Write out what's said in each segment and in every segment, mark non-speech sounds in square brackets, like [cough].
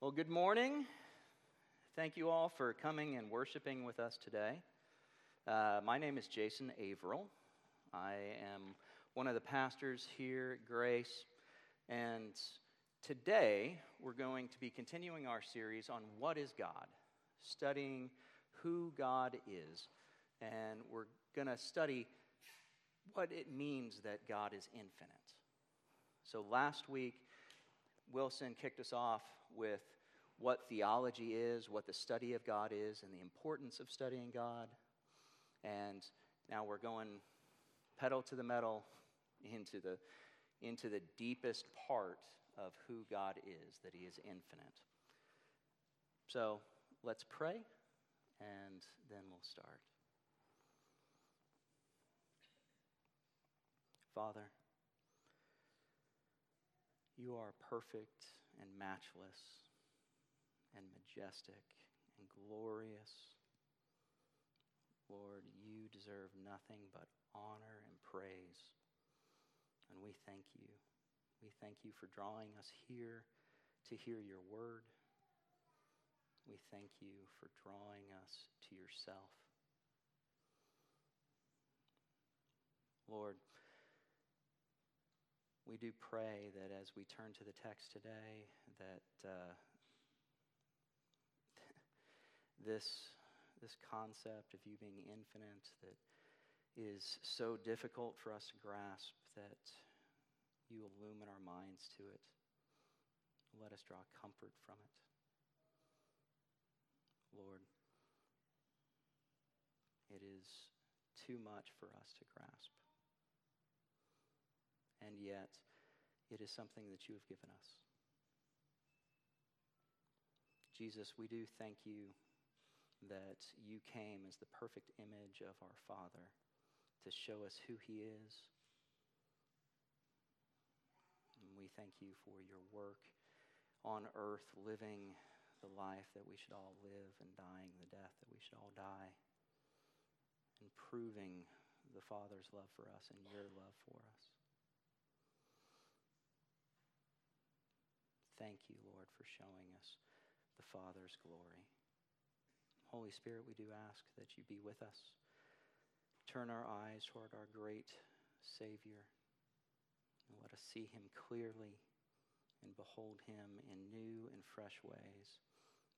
Well, good morning. Thank you all for coming and worshiping with us today. Uh, my name is Jason Averill. I am one of the pastors here at Grace, and today we're going to be continuing our series on what is God, studying who God is, and we're going to study what it means that God is infinite. So last week, Wilson kicked us off with what theology is, what the study of God is, and the importance of studying God. And now we're going pedal to the metal into the, into the deepest part of who God is, that He is infinite. So let's pray, and then we'll start. Father, you are perfect and matchless and majestic and glorious. Lord, you deserve nothing but honor and praise. And we thank you. We thank you for drawing us here to hear your word. We thank you for drawing us to yourself. Lord, we do pray that as we turn to the text today, that uh, [laughs] this, this concept of you being infinite that is so difficult for us to grasp that you illumine our minds to it. Let us draw comfort from it. Lord, it is too much for us to grasp and yet it is something that you have given us. Jesus, we do thank you that you came as the perfect image of our Father to show us who he is. And we thank you for your work on earth, living the life that we should all live and dying the death that we should all die, and proving the Father's love for us and your love for us. Thank you, Lord, for showing us the Father's glory. Holy Spirit, we do ask that you be with us. Turn our eyes toward our great Savior. And let us see him clearly and behold him in new and fresh ways.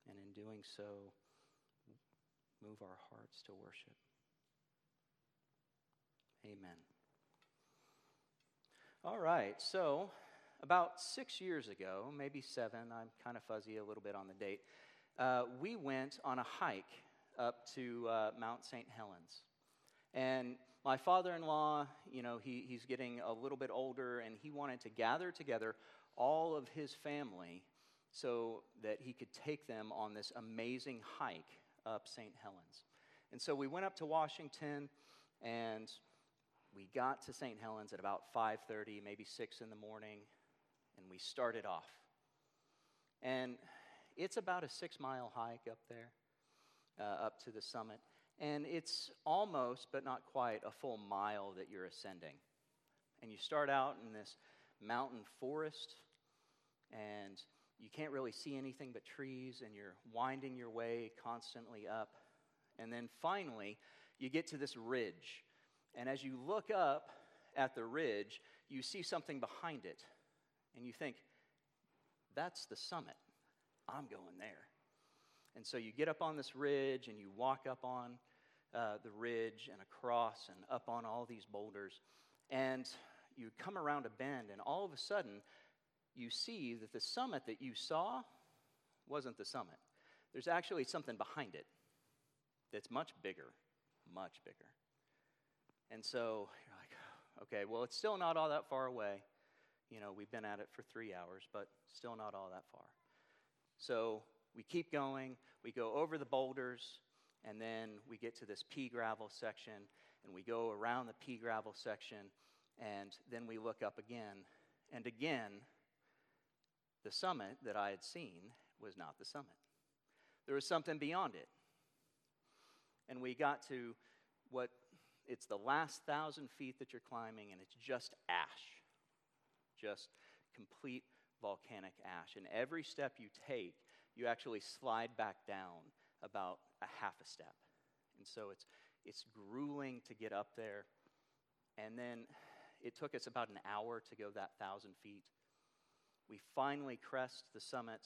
And in doing so, move our hearts to worship. Amen. All right, so about six years ago, maybe seven, I'm kind of fuzzy a little bit on the date, uh, we went on a hike up to uh, Mount St. Helens. And my father in law, you know, he, he's getting a little bit older, and he wanted to gather together all of his family so that he could take them on this amazing hike up St. Helens. And so we went up to Washington, and we got to St. Helens at about 5:30, maybe 6 in the morning and we started off. And it's about a six mile hike up there, uh, up to the summit. And it's almost, but not quite, a full mile that you're ascending. And you start out in this mountain forest, and you can't really see anything but trees, and you're winding your way constantly up. And then finally, you get to this ridge. And as you look up at the ridge, you see something behind it and you think, that's the summit. I'm going there. And so you get up on this ridge and you walk up on uh, the ridge and across and up on all these boulders. And you come around a bend, and all of a sudden, you see that the summit that you saw wasn't the summit. There's actually something behind it that's much bigger, much bigger. And so you're like, okay, well, it's still not all that far away you know, we've been at it for three hours, but still not all that far. So we keep going, we go over the boulders, and then we get to this pea gravel section, and we go around the pea gravel section, and then we look up again. And again, the summit that I had seen was not the summit. There was something beyond it. And we got to what it's the last thousand feet that you're climbing, and it's just ash just complete volcanic ash. And every step you take, you actually slide back down about a half a step. And so it's, it's grueling to get up there. And then it took us about an hour to go that thousand feet. We finally crest the summit,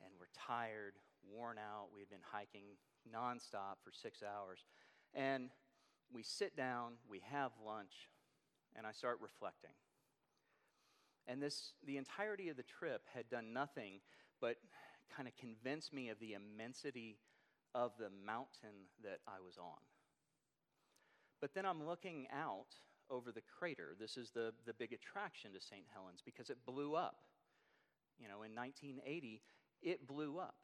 and we're tired, worn out. We had been hiking nonstop for six hours. And we sit down, we have lunch, and I start reflecting. And this, the entirety of the trip had done nothing but kind of convince me of the immensity of the mountain that I was on. But then I'm looking out over the crater. This is the, the big attraction to St. Helens because it blew up. You know, in 1980, it blew up.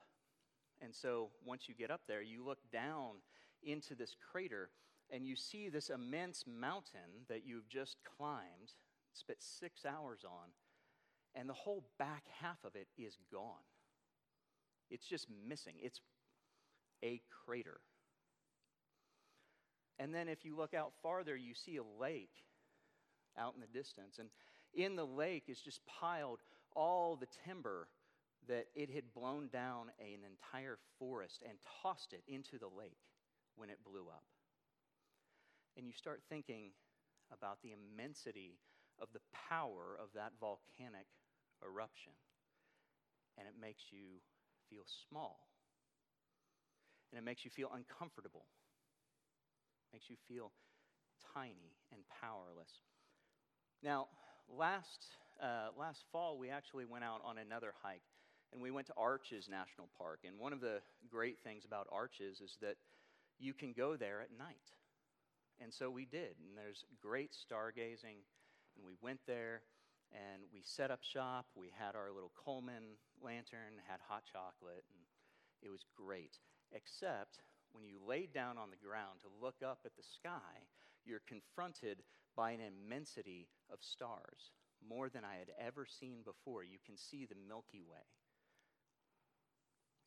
And so once you get up there, you look down into this crater and you see this immense mountain that you've just climbed, spent six hours on, and the whole back half of it is gone. It's just missing. It's a crater. And then if you look out farther, you see a lake out in the distance. And in the lake is just piled all the timber that it had blown down an entire forest and tossed it into the lake when it blew up. And you start thinking about the immensity of the power of that volcanic eruption. And it makes you feel small. And it makes you feel uncomfortable. It makes you feel tiny and powerless. Now, last, uh, last fall, we actually went out on another hike and we went to Arches National Park. And one of the great things about Arches is that you can go there at night. And so we did. And there's great stargazing. And we went there and we set up shop. We had our little Coleman lantern, had hot chocolate, and it was great. Except when you lay down on the ground to look up at the sky, you're confronted by an immensity of stars, more than I had ever seen before. You can see the Milky Way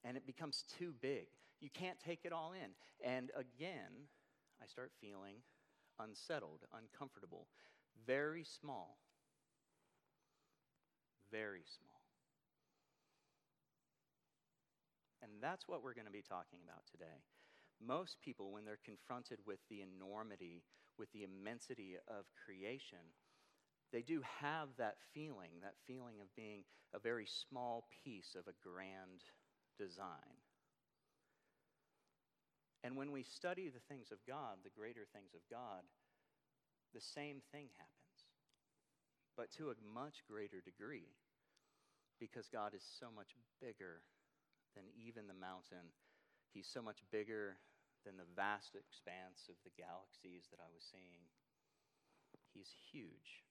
and it becomes too big. You can't take it all in. And again, I start feeling unsettled, uncomfortable, very small. Very small. And that's what we're going to be talking about today. Most people, when they're confronted with the enormity, with the immensity of creation, they do have that feeling, that feeling of being a very small piece of a grand design. And when we study the things of God, the greater things of God, the same thing happens, but to a much greater degree, because God is so much bigger than even the mountain. He's so much bigger than the vast expanse of the galaxies that I was seeing. He's huge.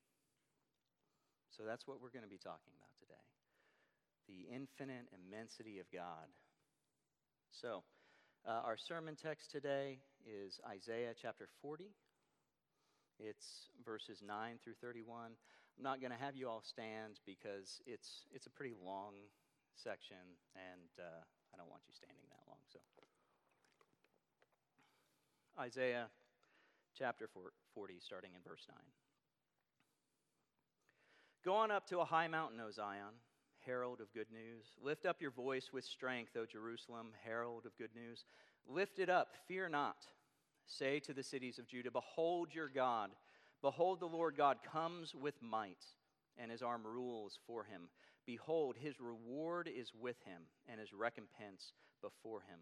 So that's what we're going to be talking about today the infinite immensity of God. So, uh, our sermon text today is Isaiah chapter 40. It's verses 9 through 31. I'm not going to have you all stand because it's, it's a pretty long section, and uh, I don't want you standing that long. So, Isaiah chapter 40, starting in verse 9. Go on up to a high mountain, O Zion herald of good news. Lift up your voice with strength, O Jerusalem, herald of good news. Lift it up, fear not. Say to the cities of Judah, Behold your God. Behold, the Lord God comes with might, and his arm rules for him. Behold, his reward is with him, and his recompense before him.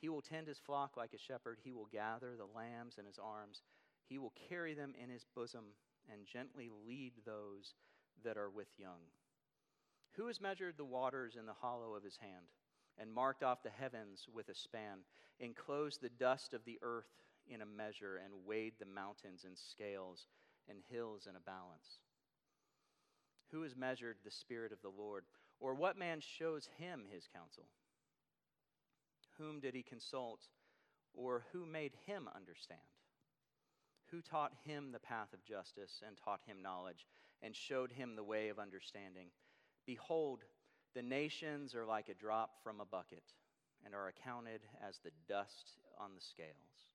He will tend his flock like a shepherd. He will gather the lambs in his arms. He will carry them in his bosom and gently lead those that are with young. Who has measured the waters in the hollow of his hand, and marked off the heavens with a span, enclosed the dust of the earth in a measure, and weighed the mountains in scales, and hills in a balance? Who has measured the Spirit of the Lord? Or what man shows him his counsel? Whom did he consult? Or who made him understand? Who taught him the path of justice, and taught him knowledge, and showed him the way of understanding? Behold, the nations are like a drop from a bucket and are accounted as the dust on the scales.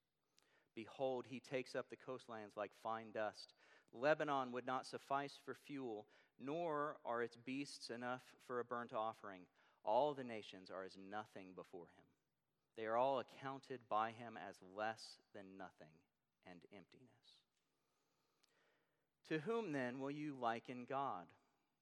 Behold, he takes up the coastlands like fine dust. Lebanon would not suffice for fuel, nor are its beasts enough for a burnt offering. all the nations are as nothing before him. They are all accounted by him as less than nothing and emptiness. To whom then will you liken God?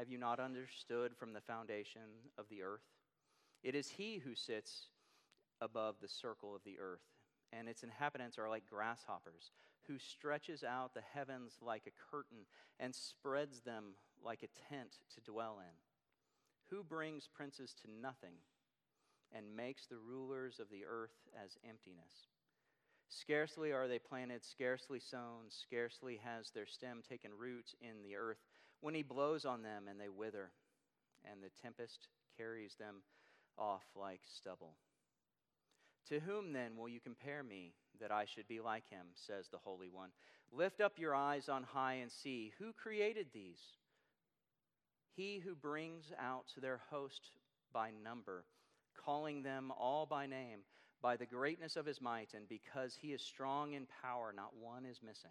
Have you not understood from the foundation of the earth? It is he who sits above the circle of the earth, and its inhabitants are like grasshoppers, who stretches out the heavens like a curtain and spreads them like a tent to dwell in, who brings princes to nothing and makes the rulers of the earth as emptiness. Scarcely are they planted, scarcely sown, scarcely has their stem taken root in the earth, when he blows on them and they wither, and the tempest carries them off like stubble. To whom then will you compare me that I should be like him, says the Holy One? Lift up your eyes on high and see who created these. He who brings out their host by number, calling them all by name by the greatness of his might, and because he is strong in power, not one is missing.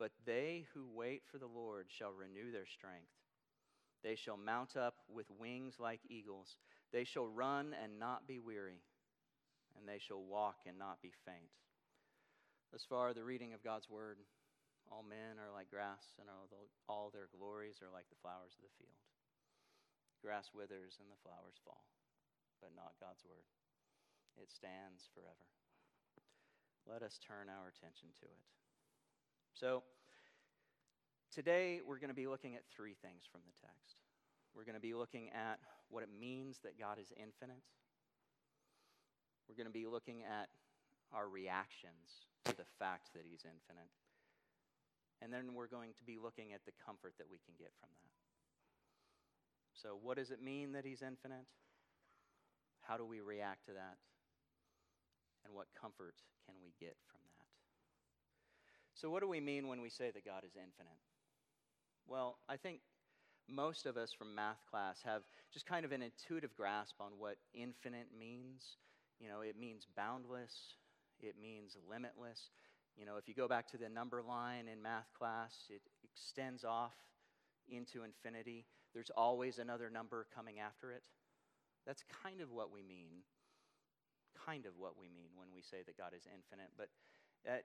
But they who wait for the Lord shall renew their strength. They shall mount up with wings like eagles. They shall run and not be weary, and they shall walk and not be faint. Thus far, the reading of God's word. All men are like grass, and all their glories are like the flowers of the field. Grass withers and the flowers fall, but not God's word. It stands forever. Let us turn our attention to it. So, today we're going to be looking at three things from the text. We're going to be looking at what it means that God is infinite. We're going to be looking at our reactions to the fact that He's infinite. And then we're going to be looking at the comfort that we can get from that. So, what does it mean that He's infinite? How do we react to that? And what comfort can we get from that? So, what do we mean when we say that God is infinite? Well, I think most of us from math class have just kind of an intuitive grasp on what infinite means. You know, it means boundless, it means limitless. You know, if you go back to the number line in math class, it extends off into infinity. There's always another number coming after it. That's kind of what we mean. Kind of what we mean when we say that God is infinite. But that,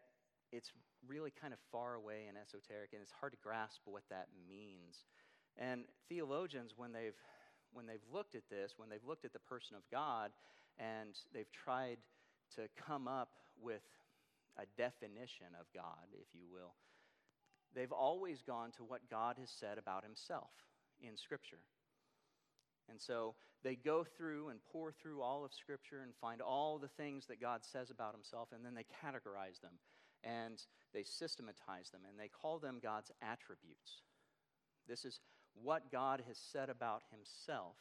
it's really kind of far away and esoteric, and it's hard to grasp what that means. And theologians, when they've, when they've looked at this, when they've looked at the person of God, and they've tried to come up with a definition of God, if you will, they've always gone to what God has said about himself in Scripture. And so they go through and pour through all of Scripture and find all the things that God says about himself, and then they categorize them and they systematize them and they call them God's attributes. This is what God has said about himself.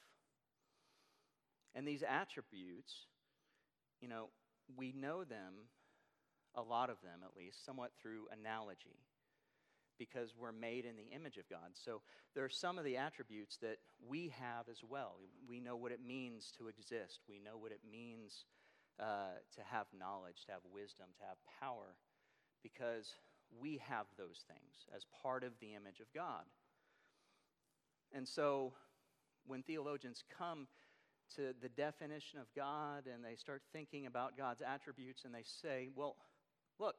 And these attributes, you know, we know them, a lot of them at least, somewhat through analogy because we're made in the image of God. So there are some of the attributes that we have as well. We know what it means to exist, we know what it means uh, to have knowledge, to have wisdom, to have power, because we have those things as part of the image of God. And so when theologians come to the definition of God and they start thinking about God's attributes and they say, well, look,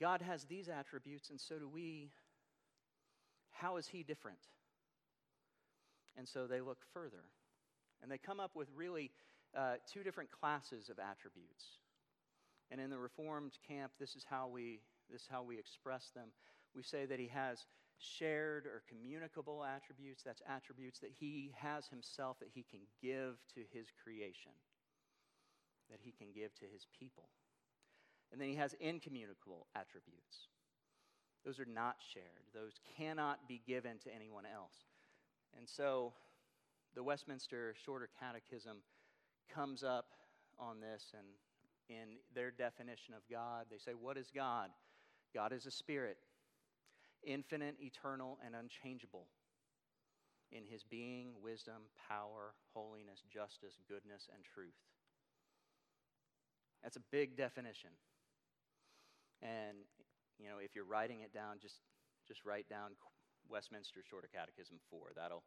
God has these attributes, and so do we. How is He different? And so they look further And they come up with really uh, two different classes of attributes. And in the Reformed camp, this is how we, this is how we express them. We say that he has shared or communicable attributes. That's attributes that he has himself that he can give to his creation, that he can give to his people. And then he has incommunicable attributes. Those are not shared, those cannot be given to anyone else. And so the Westminster Shorter Catechism comes up on this, and in their definition of God, they say, What is God? God is a spirit, infinite, eternal, and unchangeable in his being, wisdom, power, holiness, justice, goodness, and truth. That's a big definition. And, you know, if you're writing it down, just, just write down Westminster Shorter Catechism 4. That'll,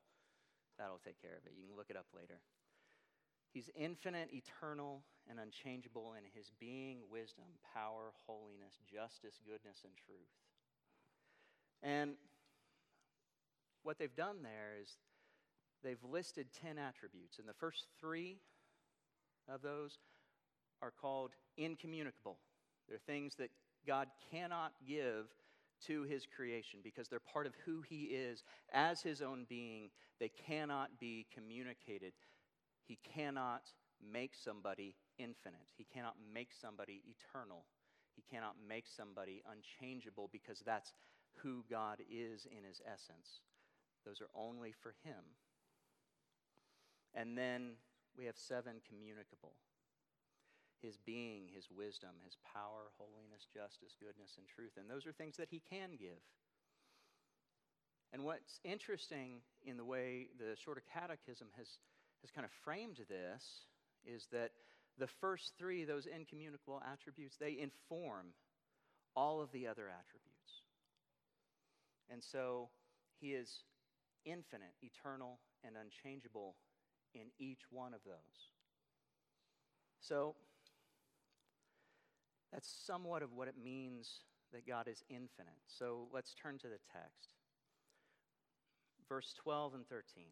that'll take care of it. You can look it up later. He's infinite, eternal, and unchangeable in his being, wisdom, power, holiness, justice, goodness, and truth. And what they've done there is they've listed 10 attributes, and the first three of those are called incommunicable. They're things that God cannot give to his creation because they're part of who he is as his own being. They cannot be communicated. He cannot make somebody infinite. He cannot make somebody eternal. He cannot make somebody unchangeable because that's who God is in his essence. Those are only for him. And then we have seven communicable his being, his wisdom, his power, holiness, justice, goodness, and truth. And those are things that he can give. And what's interesting in the way the Shorter Catechism has, has kind of framed this is that the first three, those incommunicable attributes, they inform all of the other attributes. And so he is infinite, eternal, and unchangeable in each one of those. So that's somewhat of what it means that God is infinite. So let's turn to the text. Verse 12 and 13.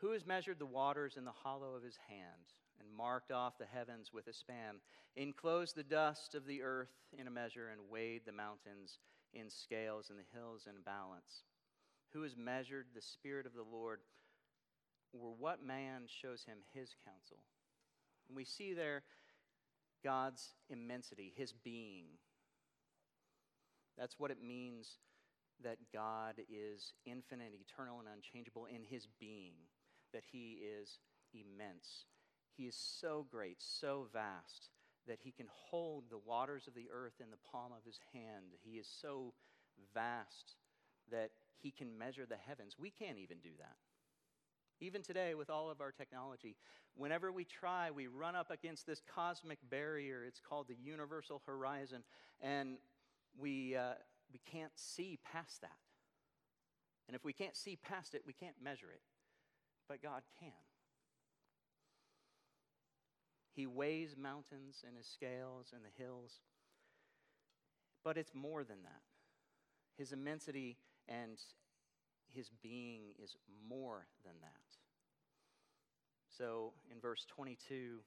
Who has measured the waters in the hollow of his hand, and marked off the heavens with a span, enclosed the dust of the earth in a measure, and weighed the mountains in scales and the hills in balance? Who has measured the Spirit of the Lord, or what man shows him his counsel? And we see there God's immensity, his being. That's what it means that God is infinite, eternal, and unchangeable in his being, that he is immense. He is so great, so vast, that he can hold the waters of the earth in the palm of his hand. He is so vast that he can measure the heavens. We can't even do that. Even today, with all of our technology, whenever we try, we run up against this cosmic barrier. It's called the universal horizon, and we, uh, we can't see past that. And if we can't see past it, we can't measure it. But God can. He weighs mountains in his scales and the hills. But it's more than that. His immensity and his being is more than that. So in verse 22,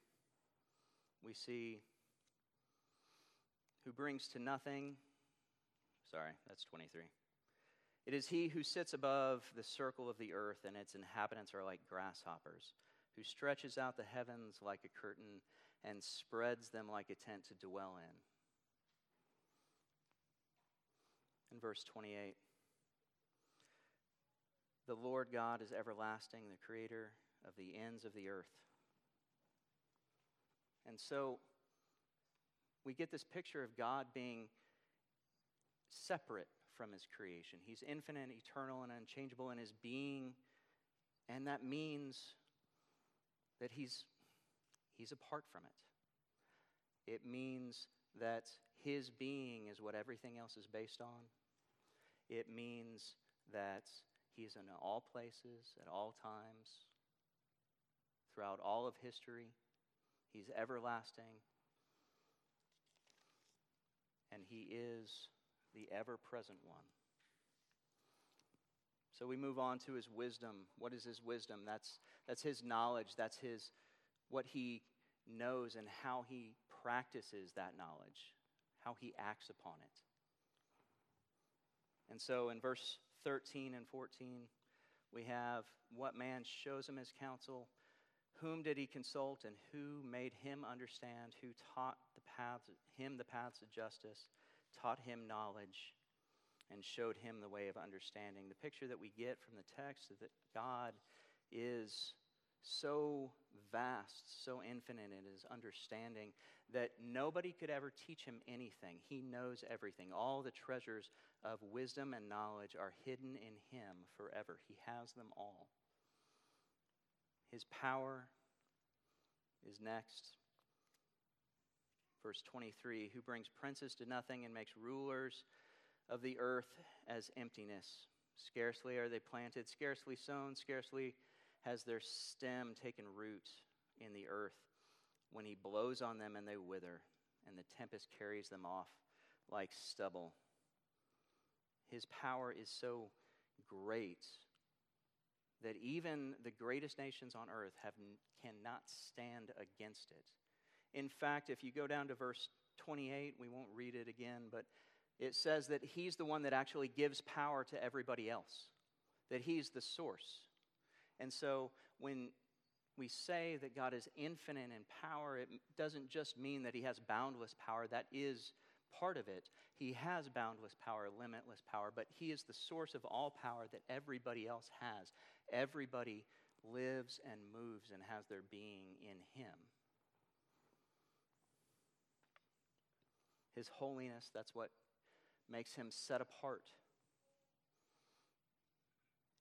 we see who brings to nothing. Sorry, that's 23. It is he who sits above the circle of the earth, and its inhabitants are like grasshoppers, who stretches out the heavens like a curtain and spreads them like a tent to dwell in. In verse 28, the Lord God is everlasting, the creator of the ends of the earth. And so we get this picture of God being separate from his creation. He's infinite, eternal, and unchangeable in his being, and that means that he's, he's apart from it. It means that his being is what everything else is based on. It means that He's in all places, at all times, throughout all of history. He's everlasting. And He is the ever present one. So we move on to his wisdom. What is his wisdom? That's, that's his knowledge. That's his, what he knows and how he practices that knowledge, how he acts upon it. And so in verse 13 and 14, we have what man shows him his counsel, whom did he consult, and who made him understand, who taught the paths, him the paths of justice, taught him knowledge, and showed him the way of understanding. The picture that we get from the text is that God is so vast, so infinite in his understanding that nobody could ever teach him anything. He knows everything. All the treasures of wisdom and knowledge are hidden in him forever. He has them all. His power is next. Verse 23 Who brings princes to nothing and makes rulers of the earth as emptiness. Scarcely are they planted, scarcely sown, scarcely has their stem taken root in the earth when he blows on them and they wither, and the tempest carries them off like stubble. His power is so great that even the greatest nations on earth have, cannot stand against it. In fact, if you go down to verse 28, we won't read it again, but it says that he's the one that actually gives power to everybody else, that he's the source. And so when we say that God is infinite in power, it doesn't just mean that he has boundless power. That is part of it. He has boundless power, limitless power, but he is the source of all power that everybody else has. Everybody lives and moves and has their being in him. His holiness, that's what makes him set apart.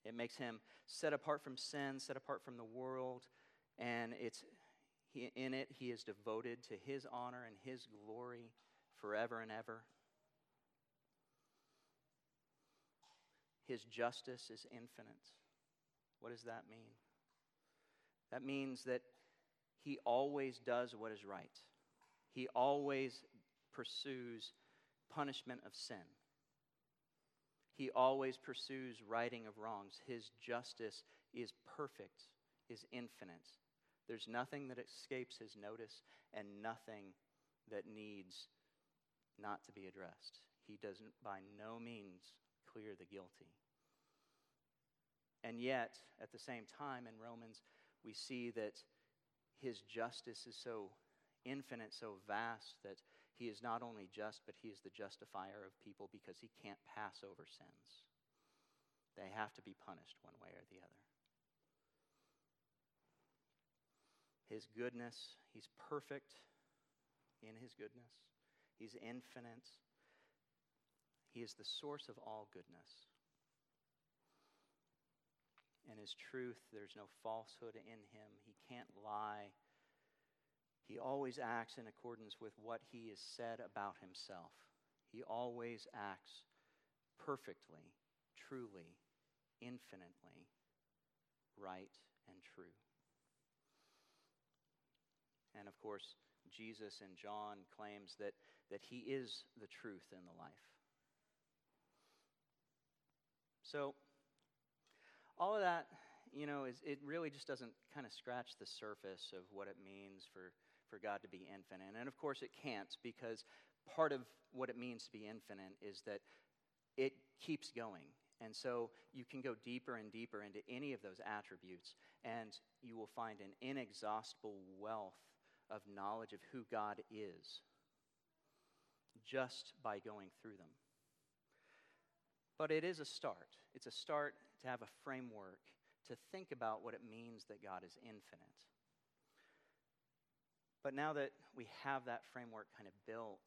It makes him set apart from sin, set apart from the world, and it's he, in it he is devoted to his honor and his glory forever and ever. His justice is infinite. What does that mean? That means that he always does what is right. He always pursues punishment of sin. He always pursues righting of wrongs. His justice is perfect, is infinite. There's nothing that escapes his notice and nothing that needs not to be addressed. He doesn't by no means clear the guilty. And yet, at the same time, in Romans, we see that his justice is so infinite, so vast, that he is not only just, but he is the justifier of people because he can't pass over sins. They have to be punished one way or the other. His goodness, he's perfect in his goodness, he's infinite. He is the source of all goodness. In his truth, there's no falsehood in him. He can't lie. He always acts in accordance with what he has said about himself. He always acts perfectly, truly, infinitely right and true. And of course, Jesus in John claims that, that he is the truth in the life. So, all of that, you know, is, it really just doesn't kind of scratch the surface of what it means for for God to be infinite. And of course, it can't because part of what it means to be infinite is that it keeps going. And so you can go deeper and deeper into any of those attributes, and you will find an inexhaustible wealth of knowledge of who God is just by going through them. But it is a start. It's a start to have a framework to think about what it means that God is infinite. But now that we have that framework kind of built,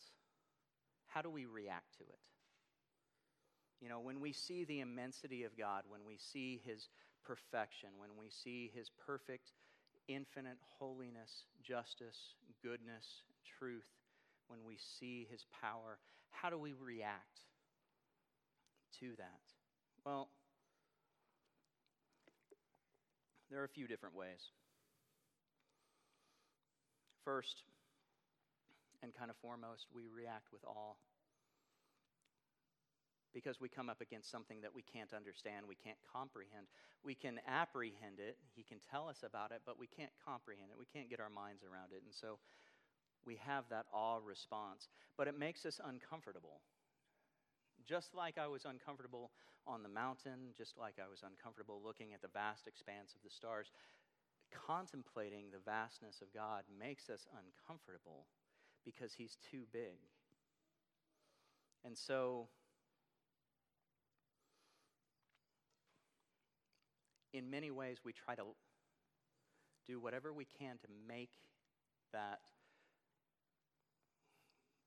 how do we react to it? You know, when we see the immensity of God, when we see His perfection, when we see His perfect, infinite holiness, justice, goodness, truth, when we see His power, how do we react to that? Well, there are a few different ways. First, and kind of foremost, we react with awe. because we come up against something that we can't understand, we can't comprehend. We can apprehend it, He can tell us about it, but we can't comprehend it. We can't get our minds around it. And so we have that awe response, but it makes us uncomfortable. Just like I was uncomfortable on the mountain, just like I was uncomfortable looking at the vast expanse of the stars, contemplating the vastness of God makes us uncomfortable because He's too big. And so, in many ways, we try to do whatever we can to make that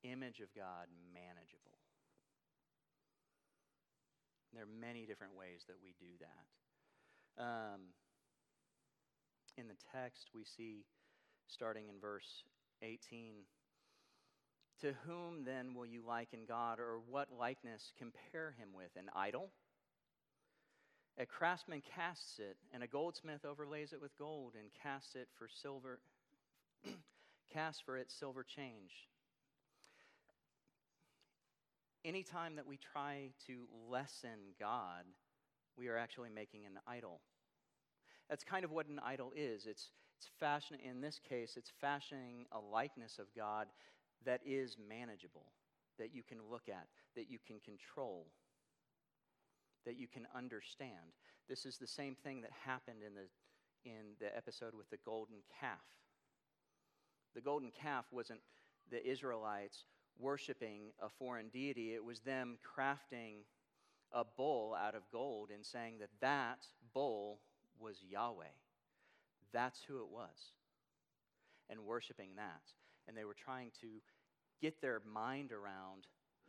image of God manageable. There are many different ways that we do that. Um, in the text, we see, starting in verse 18, to whom then will you liken God, or what likeness compare him with? An idol? A craftsman casts it, and a goldsmith overlays it with gold and casts it for silver, [clears throat] casts for it silver change. Anytime that we try to lessen God, we are actually making an idol. That's kind of what an idol is. It's, it's fashion, in this case, it's fashioning a likeness of God that is manageable, that you can look at, that you can control, that you can understand. This is the same thing that happened in the, in the episode with the golden calf. The golden calf wasn't the Israelites worshiping a foreign deity, it was them crafting a bull out of gold and saying that that bull was Yahweh. That's who it was. And worshiping that. And they were trying to get their mind around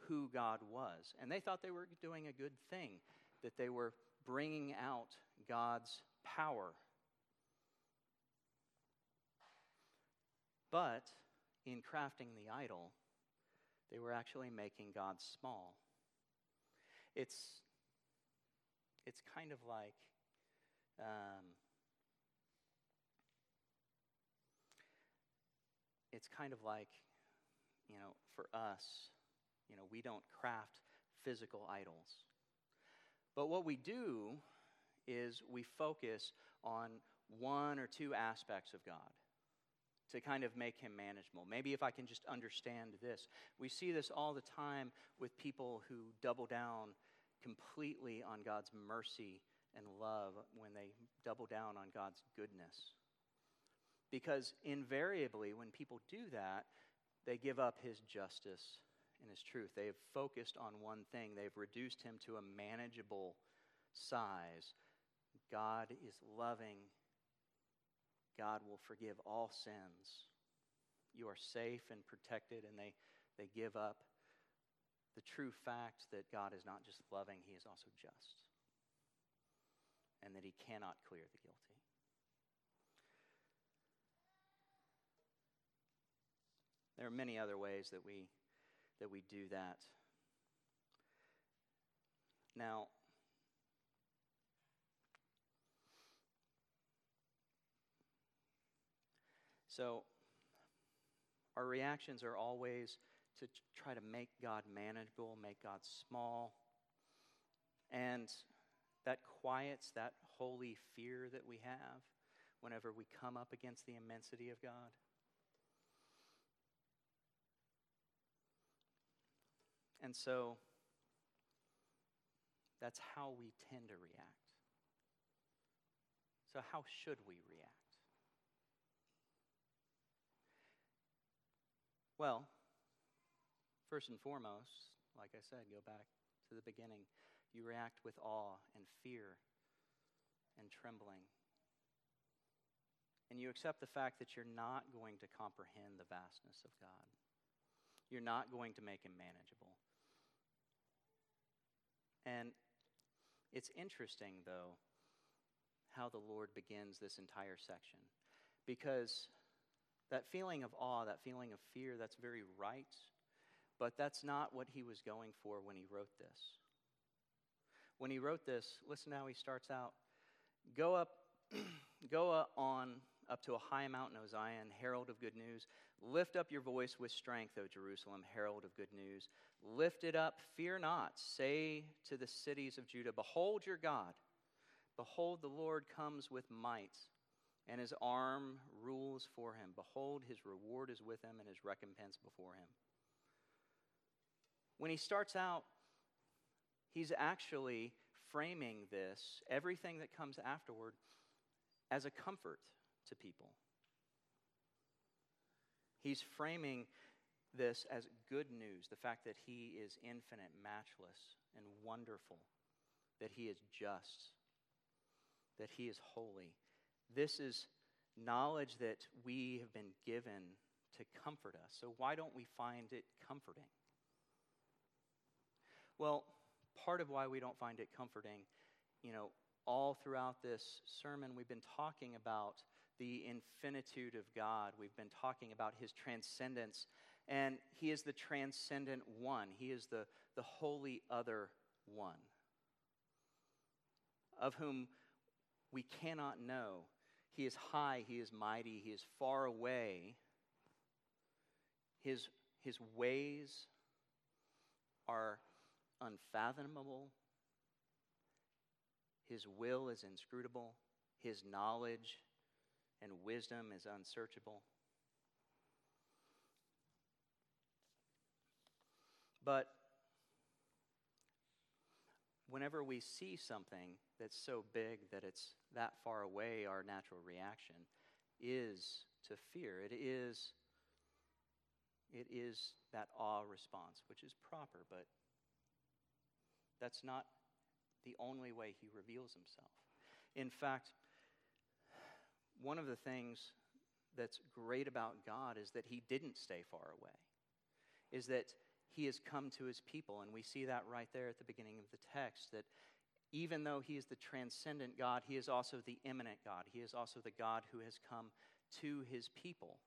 who God was. And they thought they were doing a good thing, that they were bringing out God's power. But in crafting the idol, they were actually making God small. It's, it's kind of like um, it's kind of like, you know, for us, you know, we don't craft physical idols. But what we do is we focus on one or two aspects of God to kind of make him manageable. Maybe if I can just understand this. We see this all the time with people who double down completely on God's mercy and love when they double down on God's goodness. Because invariably, when people do that, they give up his justice and his truth. They have focused on one thing, they've reduced him to a manageable size. God is loving, God will forgive all sins. You are safe and protected, and they, they give up the true fact that God is not just loving, He is also just and that he cannot clear the guilty. There are many other ways that we that we do that. Now, so our reactions are always to try to make God manageable, make God small. And that quiets that holy fear that we have whenever we come up against the immensity of God. And so that's how we tend to react. So, how should we react? Well, first and foremost, like I said, go back to the beginning. You react with awe and fear and trembling. And you accept the fact that you're not going to comprehend the vastness of God. You're not going to make him manageable. And it's interesting, though, how the Lord begins this entire section. Because that feeling of awe, that feeling of fear, that's very right, but that's not what he was going for when he wrote this. When he wrote this, listen how he starts out Go up, [clears throat] go on up to a high mountain, O Zion, herald of good news. Lift up your voice with strength, O Jerusalem, herald of good news. Lift it up, fear not. Say to the cities of Judah, Behold your God. Behold, the Lord comes with might, and his arm rules for him. Behold, his reward is with him, and his recompense before him. When he starts out, he's actually framing this, everything that comes afterward, as a comfort to people. He's framing this as good news the fact that he is infinite, matchless, and wonderful, that he is just, that he is holy. This is knowledge that we have been given to comfort us. So, why don't we find it comforting? Well, part of why we don't find it comforting, you know, all throughout this sermon, we've been talking about the infinitude of God. We've been talking about his transcendence. And he is the transcendent one, he is the, the wholly other one, of whom we cannot know. He is high, he is mighty, he is far away. His, his ways are unfathomable. His will is inscrutable. His knowledge and wisdom is unsearchable. But whenever we see something that's so big that it's that far away, our natural reaction is to fear. It is, it is that awe response, which is proper, but that's not the only way he reveals himself. In fact, one of the things that's great about God is that he didn't stay far away, is that he has come to his people. And we see that right there at the beginning of the text that even though he is the transcendent God, he is also the immanent God. He is also the God who has come to his people.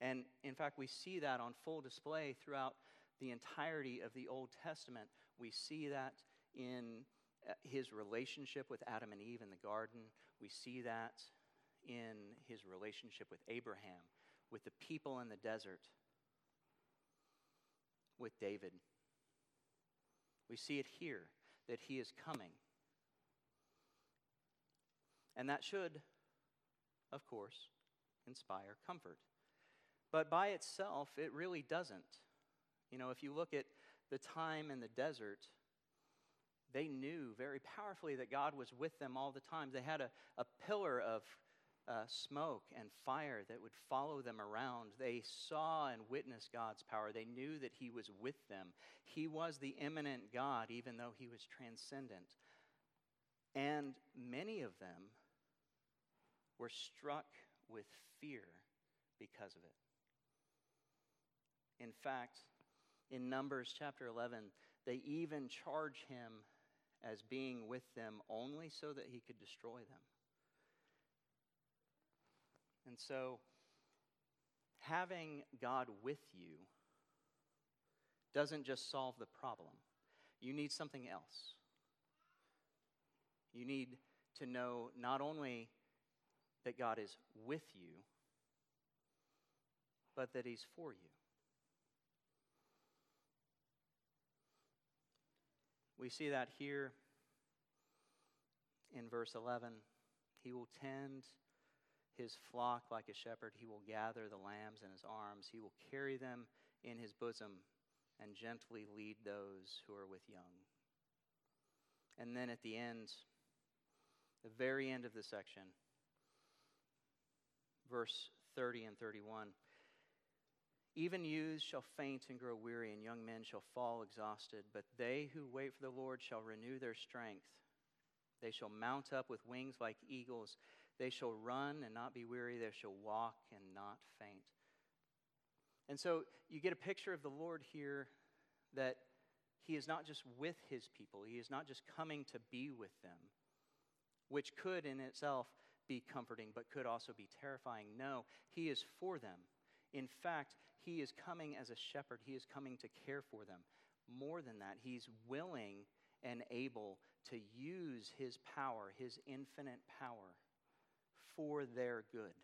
And in fact, we see that on full display throughout the entirety of the Old Testament. We see that in uh, his relationship with Adam and Eve in the garden. We see that in his relationship with Abraham, with the people in the desert, with David. We see it here that he is coming. And that should, of course, inspire comfort. But by itself, it really doesn't. You know, if you look at the time in the desert, they knew very powerfully that God was with them all the time. They had a, a pillar of uh, smoke and fire that would follow them around. They saw and witnessed God's power. They knew that He was with them. He was the immanent God, even though He was transcendent. And many of them were struck with fear because of it. In fact, in Numbers chapter 11, they even charge him as being with them only so that he could destroy them. And so, having God with you doesn't just solve the problem, you need something else. You need to know not only that God is with you, but that He's for you. We see that here in verse 11. He will tend his flock like a shepherd. He will gather the lambs in his arms. He will carry them in his bosom and gently lead those who are with young. And then at the end, the very end of the section, verse 30 and 31. Even youths shall faint and grow weary, and young men shall fall exhausted. But they who wait for the Lord shall renew their strength. They shall mount up with wings like eagles. They shall run and not be weary. They shall walk and not faint. And so you get a picture of the Lord here that he is not just with his people, he is not just coming to be with them, which could in itself be comforting, but could also be terrifying. No, he is for them. In fact, he is coming as a shepherd, He is coming to care for them. More than that, He's willing and able to use His power, His infinite power, for their good.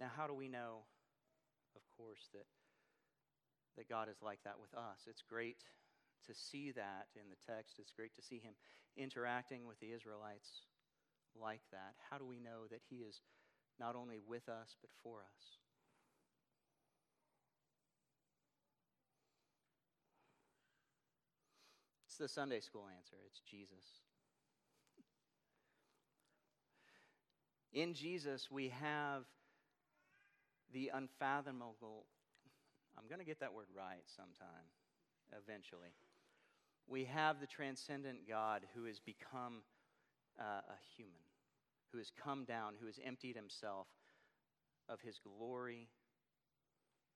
Now, how do we know, of course, that, that God is like that with us? It's great to see that in the text. It's great to see him interacting with the Israelites like that. How do we know that he is not only with us, but for us? It's the Sunday school answer it's Jesus. In Jesus, we have the unfathomable. I'm going to get that word right sometime, eventually we have the transcendent God who has become uh, a human, who has come down, who has emptied himself of his glory,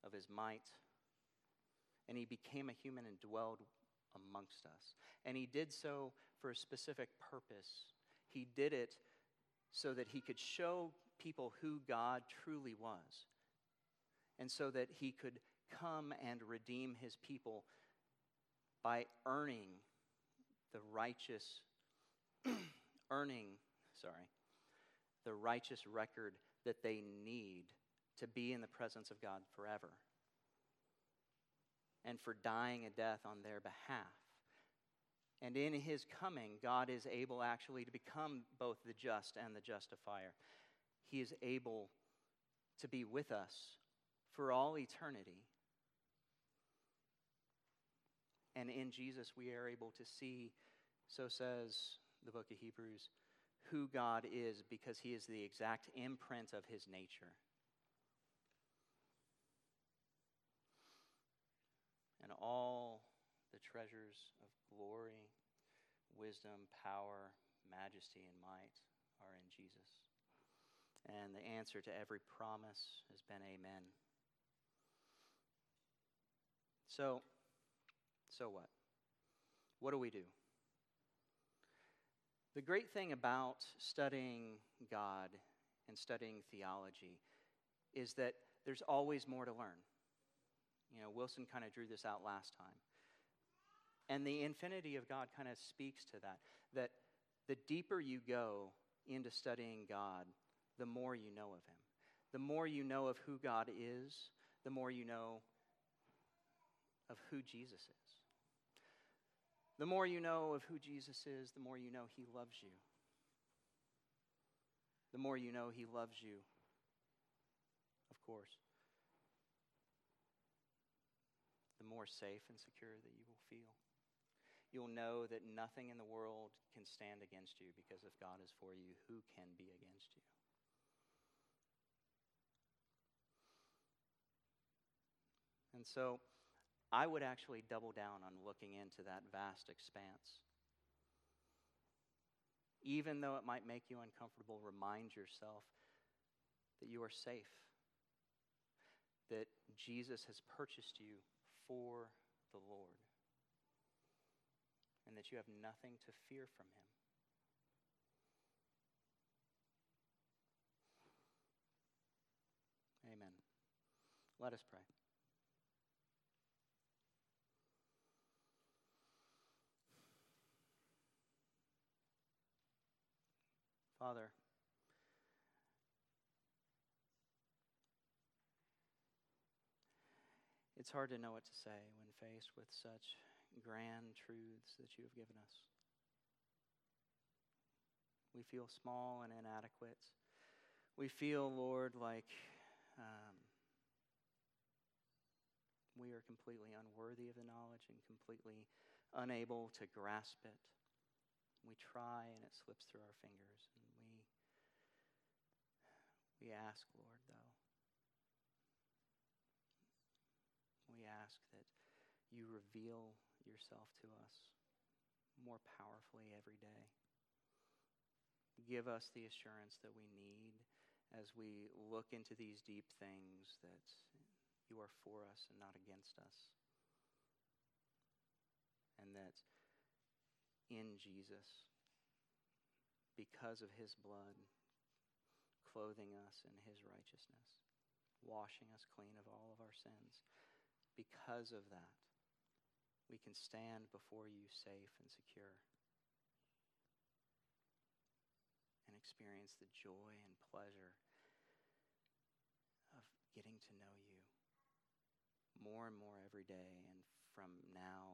of his might, and he became a human and dwelled amongst us. And he did so for a specific purpose. He did it so that he could show people who God truly was, and so that he could come and redeem his people by earning the righteous, [clears throat] earning, sorry, the righteous record that they need to be in the presence of God forever. And for dying a death on their behalf. And in his coming, God is able actually to become both the just and the justifier. He is able to be with us for all eternity and in Jesus, we are able to see, so says the book of Hebrews, who God is because he is the exact imprint of his nature. And all the treasures of glory, wisdom, power, majesty, and might are in Jesus. And the answer to every promise has been amen. So, so what? What do we do? The great thing about studying God and studying theology is that there's always more to learn. You know, Wilson kind of drew this out last time. And the infinity of God kind of speaks to that. That the deeper you go into studying God, the more you know of Him. The more you know of who God is, the more you know of who Jesus is. The more you know of who Jesus is, the more you know he loves you. The more you know he loves you, of course, the more safe and secure that you will feel. You'll know that nothing in the world can stand against you because if God is for you, who can be against you? And so, I would actually double down on looking into that vast expanse. Even though it might make you uncomfortable, remind yourself that you are safe, that Jesus has purchased you for the Lord, and that you have nothing to fear from Him. Amen. Let us pray. Father, it's hard to know what to say when faced with such grand truths that you have given us. We feel small and inadequate. We feel, Lord, like um, we are completely unworthy of the knowledge and completely unable to grasp it. We try and it slips through our fingers. We ask, Lord, though, we ask that you reveal yourself to us more powerfully every day. Give us the assurance that we need as we look into these deep things that you are for us and not against us. And that in Jesus, because of his blood, clothing us in his righteousness, washing us clean of all of our sins. Because of that, we can stand before you safe and secure. And experience the joy and pleasure of getting to know you more and more every day and from now